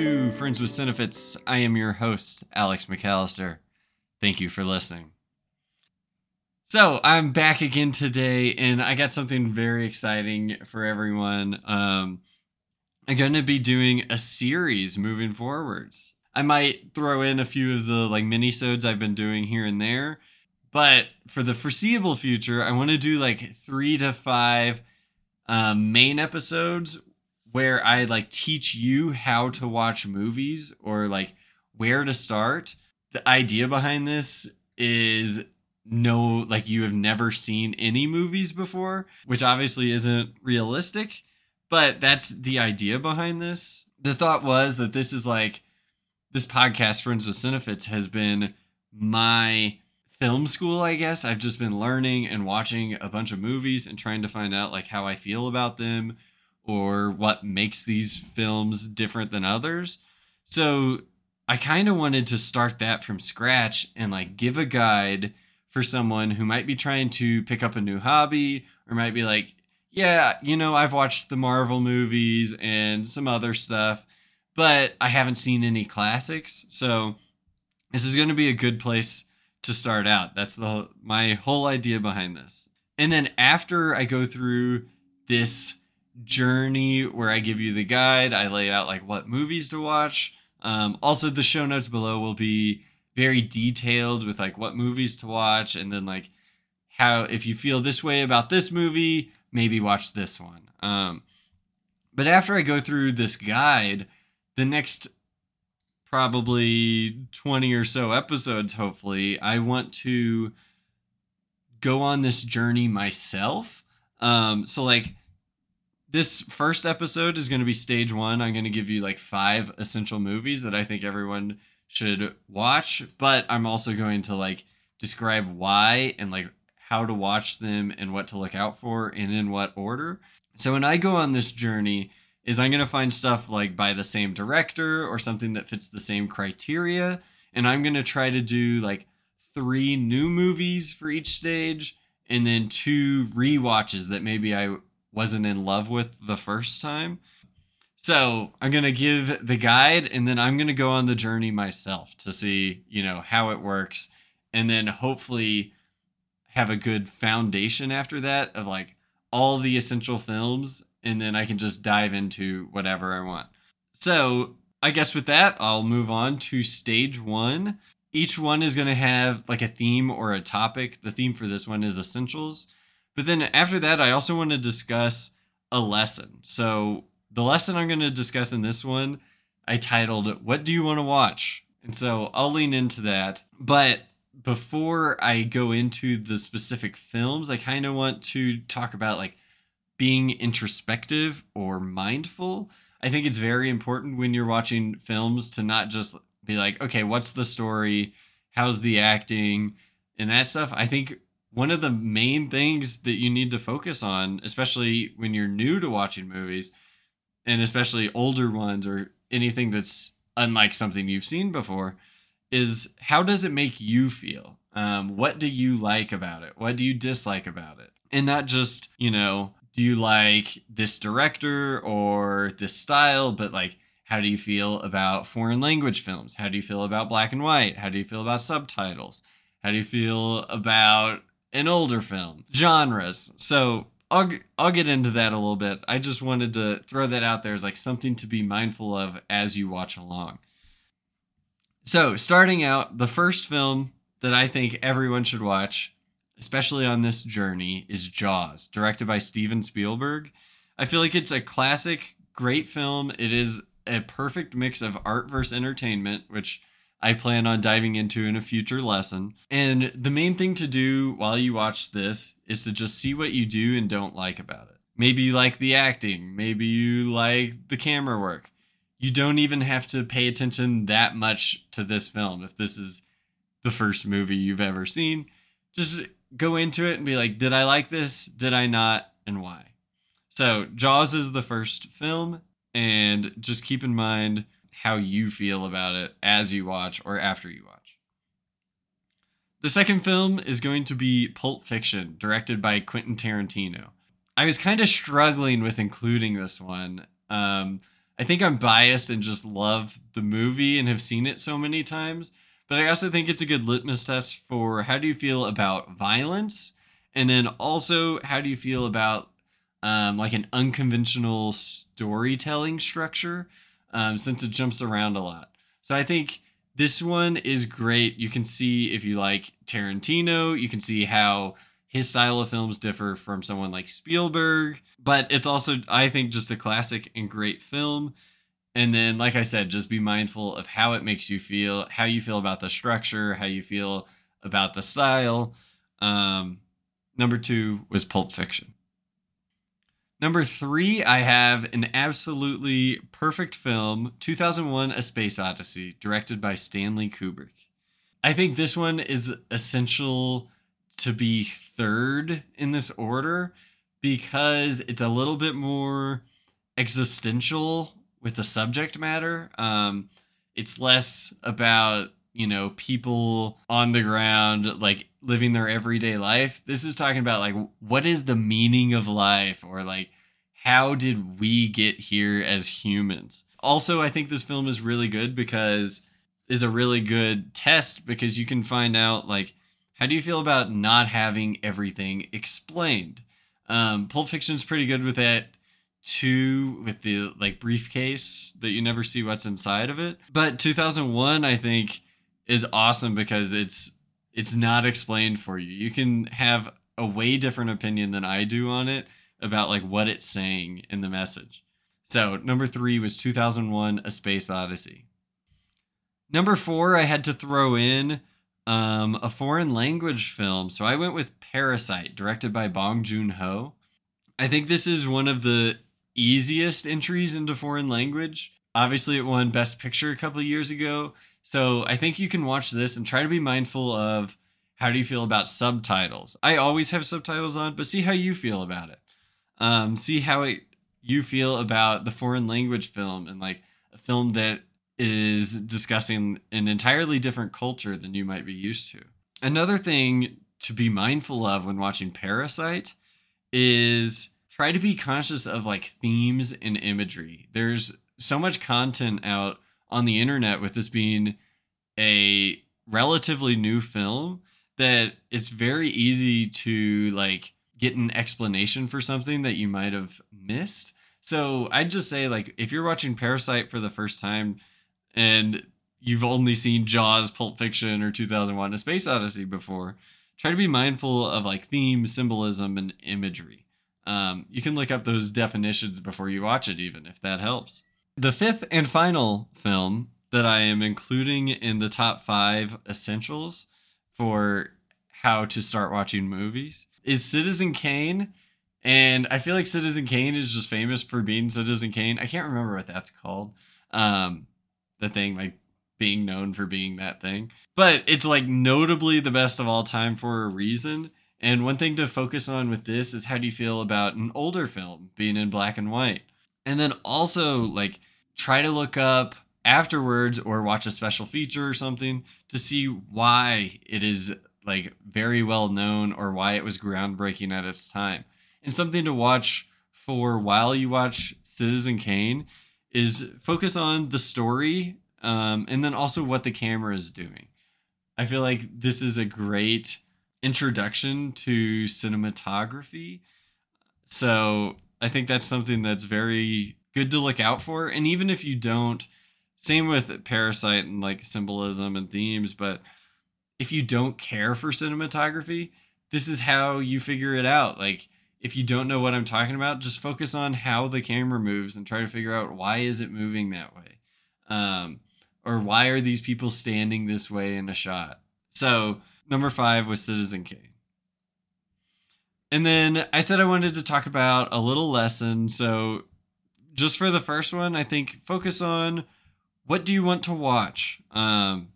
to Friends with Cinefits. I am your host, Alex McAllister. Thank you for listening. So, I'm back again today, and I got something very exciting for everyone. Um, I'm going to be doing a series moving forwards. I might throw in a few of the like mini-sodes I've been doing here and there, but for the foreseeable future, I want to do like three to five um, main episodes where I like teach you how to watch movies or like where to start. The idea behind this is no like you have never seen any movies before, which obviously isn't realistic, but that's the idea behind this. The thought was that this is like this podcast Friends with Cinefits has been my film school, I guess. I've just been learning and watching a bunch of movies and trying to find out like how I feel about them or what makes these films different than others. So I kind of wanted to start that from scratch and like give a guide for someone who might be trying to pick up a new hobby or might be like, yeah, you know, I've watched the Marvel movies and some other stuff, but I haven't seen any classics. So this is going to be a good place to start out. That's the my whole idea behind this. And then after I go through this journey where I give you the guide. I lay out like what movies to watch. Um, also, the show notes below will be very detailed with like what movies to watch, and then like how if you feel this way about this movie, maybe watch this one. Um, but after I go through this guide, the next probably 20 or so episodes, hopefully, I want to go on this journey myself. Um, so like this first episode is going to be stage one. I'm going to give you like five essential movies that I think everyone should watch, but I'm also going to like describe why and like how to watch them and what to look out for and in what order. So when I go on this journey, is I'm going to find stuff like by the same director or something that fits the same criteria, and I'm going to try to do like three new movies for each stage and then two re-watches that maybe I wasn't in love with the first time. So I'm gonna give the guide, and then I'm gonna go on the journey myself to see, you know, how it works, and then hopefully have a good foundation after that of like all the essential films, and then I can just dive into whatever I want. So I guess with that, I'll move on to stage one. Each one is gonna have like a theme or a topic. The theme for this one is essentials. But then after that, I also want to discuss a lesson. So the lesson I'm going to discuss in this one, I titled, What Do You Want to Watch? And so I'll lean into that. But before I go into the specific films, I kind of want to talk about like being introspective or mindful. I think it's very important when you're watching films to not just be like, okay, what's the story? How's the acting? And that stuff. I think one of the main things that you need to focus on, especially when you're new to watching movies, and especially older ones or anything that's unlike something you've seen before, is how does it make you feel? Um, what do you like about it? What do you dislike about it? And not just, you know, do you like this director or this style, but like, how do you feel about foreign language films? How do you feel about black and white? How do you feel about subtitles? How do you feel about an older film, genres. So I'll I'll get into that a little bit. I just wanted to throw that out there as like something to be mindful of as you watch along. So, starting out, the first film that I think everyone should watch, especially on this journey, is Jaws, directed by Steven Spielberg. I feel like it's a classic, great film. It is a perfect mix of art versus entertainment, which I plan on diving into in a future lesson. And the main thing to do while you watch this is to just see what you do and don't like about it. Maybe you like the acting, maybe you like the camera work. You don't even have to pay attention that much to this film if this is the first movie you've ever seen. Just go into it and be like, did I like this? Did I not? And why? So, Jaws is the first film, and just keep in mind how you feel about it as you watch or after you watch. The second film is going to be Pulp Fiction, directed by Quentin Tarantino. I was kind of struggling with including this one. Um, I think I'm biased and just love the movie and have seen it so many times. But I also think it's a good litmus test for how do you feel about violence? And then also, how do you feel about um, like an unconventional storytelling structure um, since it jumps around a lot? So I think this one is great. You can see if you like Tarantino, you can see how his style of films differ from someone like Spielberg, but it's also, I think, just a classic and great film. And then, like I said, just be mindful of how it makes you feel, how you feel about the structure, how you feel about the style. Um, number two was Pulp Fiction. Number three, I have an absolutely perfect film 2001 A Space Odyssey, directed by Stanley Kubrick. I think this one is essential to be third in this order because it's a little bit more existential with the subject matter. Um, it's less about you know people on the ground like living their everyday life. This is talking about like what is the meaning of life or like how did we get here as humans. Also, I think this film is really good because is a really good test because you can find out like how do you feel about not having everything explained? Um, Pulp Fiction's pretty good with that too, with the like briefcase that you never see what's inside of it. But 2001, I think, is awesome because it's it's not explained for you. You can have a way different opinion than I do on it about like what it's saying in the message. So number three was 2001: A Space Odyssey. Number four, I had to throw in um, a foreign language film. So I went with Parasite, directed by Bong Joon Ho. I think this is one of the easiest entries into foreign language. Obviously, it won Best Picture a couple years ago. So I think you can watch this and try to be mindful of how do you feel about subtitles. I always have subtitles on, but see how you feel about it. Um, see how it, you feel about the foreign language film and like a film that is discussing an entirely different culture than you might be used to. Another thing to be mindful of when watching Parasite is try to be conscious of like themes and imagery. There's so much content out on the internet with this being a relatively new film that it's very easy to like get an explanation for something that you might have missed. So I'd just say like if you're watching Parasite for the first time, and you've only seen Jaws, Pulp Fiction, or 2001: A Space Odyssey before, try to be mindful of like theme, symbolism, and imagery. Um, you can look up those definitions before you watch it, even if that helps. The fifth and final film that I am including in the top five essentials for how to start watching movies is Citizen Kane. And I feel like Citizen Kane is just famous for being Citizen Kane. I can't remember what that's called. Um, the thing, like being known for being that thing. But it's like notably the best of all time for a reason. And one thing to focus on with this is how do you feel about an older film being in black and white? And then also like try to look up afterwards or watch a special feature or something to see why it is like very well known or why it was groundbreaking at its time. And something to watch for while you watch Citizen Kane is focus on the story um, and then also what the camera is doing. I feel like this is a great introduction to cinematography. So I think that's something that's very good to look out for. And even if you don't, same with Parasite and like symbolism and themes, but if you don't care for cinematography, this is how you figure it out. Like if you don't know what I'm talking about, just focus on how the camera moves and try to figure out why is it moving that way. Um, or why are these people standing this way in a shot? So, number 5 was Citizen Kane. And then I said I wanted to talk about a little lesson. So, just for the first one, I think focus on what do you want to watch? Um,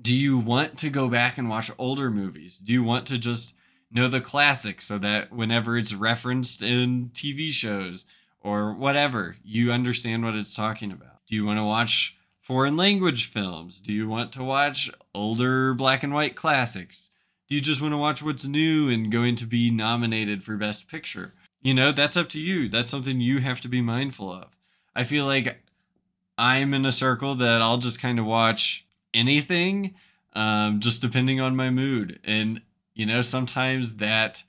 do you want to go back and watch older movies? Do you want to just know the classics so that whenever it's referenced in TV shows or whatever, you understand what it's talking about. Do you want to watch foreign language films? Do you want to watch older black and white classics? Do you just want to watch what's new and going to be nominated for Best Picture? You know, that's up to you. That's something you have to be mindful of. I feel like I'm in a circle that I'll just kind of watch anything, um, just depending on my mood. And, you know, sometimes that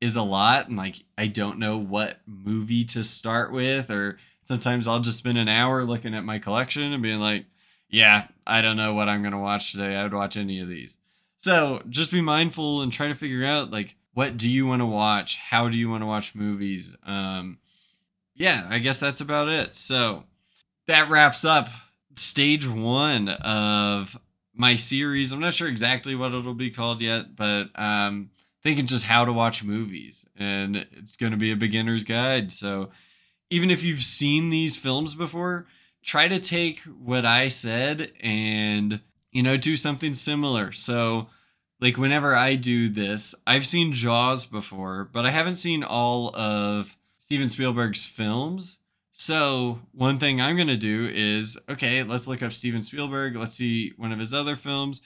is a lot. And like, I don't know what movie to start with. Or sometimes I'll just spend an hour looking at my collection and being like, yeah, I don't know what I'm going to watch today. I would watch any of these. So just be mindful and try to figure out like, what do you want to watch? How do you want to watch movies? Um, yeah, I guess that's about it. So that wraps up stage one of my series. I'm not sure exactly what it'll be called yet, but um, thinking just how to watch movies, and it's going to be a beginner's guide. So even if you've seen these films before, try to take what I said and you know do something similar. So like whenever I do this, I've seen Jaws before, but I haven't seen all of Steven Spielberg's films. So, one thing I'm going to do is okay, let's look up Steven Spielberg. Let's see one of his other films.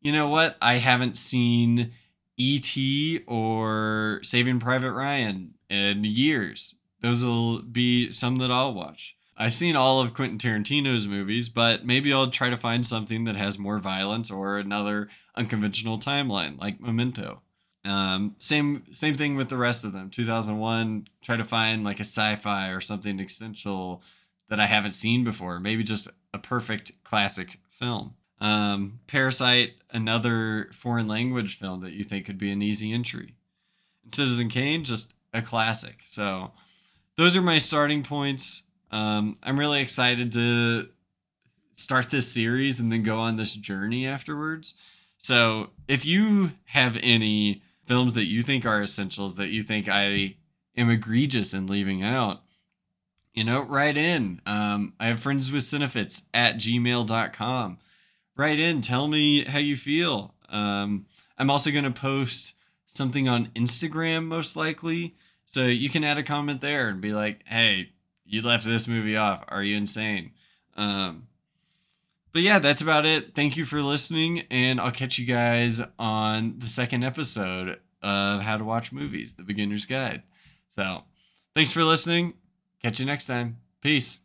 You know what? I haven't seen E.T. or Saving Private Ryan in years. Those will be some that I'll watch. I've seen all of Quentin Tarantino's movies, but maybe I'll try to find something that has more violence or another unconventional timeline, like Memento. Um, same same thing with the rest of them. 2001, try to find like a sci-fi or something existential that I haven't seen before. Maybe just a perfect classic film. Um, Parasite, another foreign language film that you think could be an easy entry. And Citizen Kane, just a classic. So those are my starting points. Um, I'm really excited to start this series and then go on this journey afterwards. So, if you have any films that you think are essentials that you think I am egregious in leaving out, you know, write in. Um, I have friends with Cinefits at gmail.com. Write in, tell me how you feel. Um, I'm also going to post something on Instagram, most likely. So you can add a comment there and be like, hey, you left this movie off. Are you insane? Um, but yeah, that's about it. Thank you for listening, and I'll catch you guys on the second episode of How to Watch Movies, the Beginner's Guide. So, thanks for listening. Catch you next time. Peace.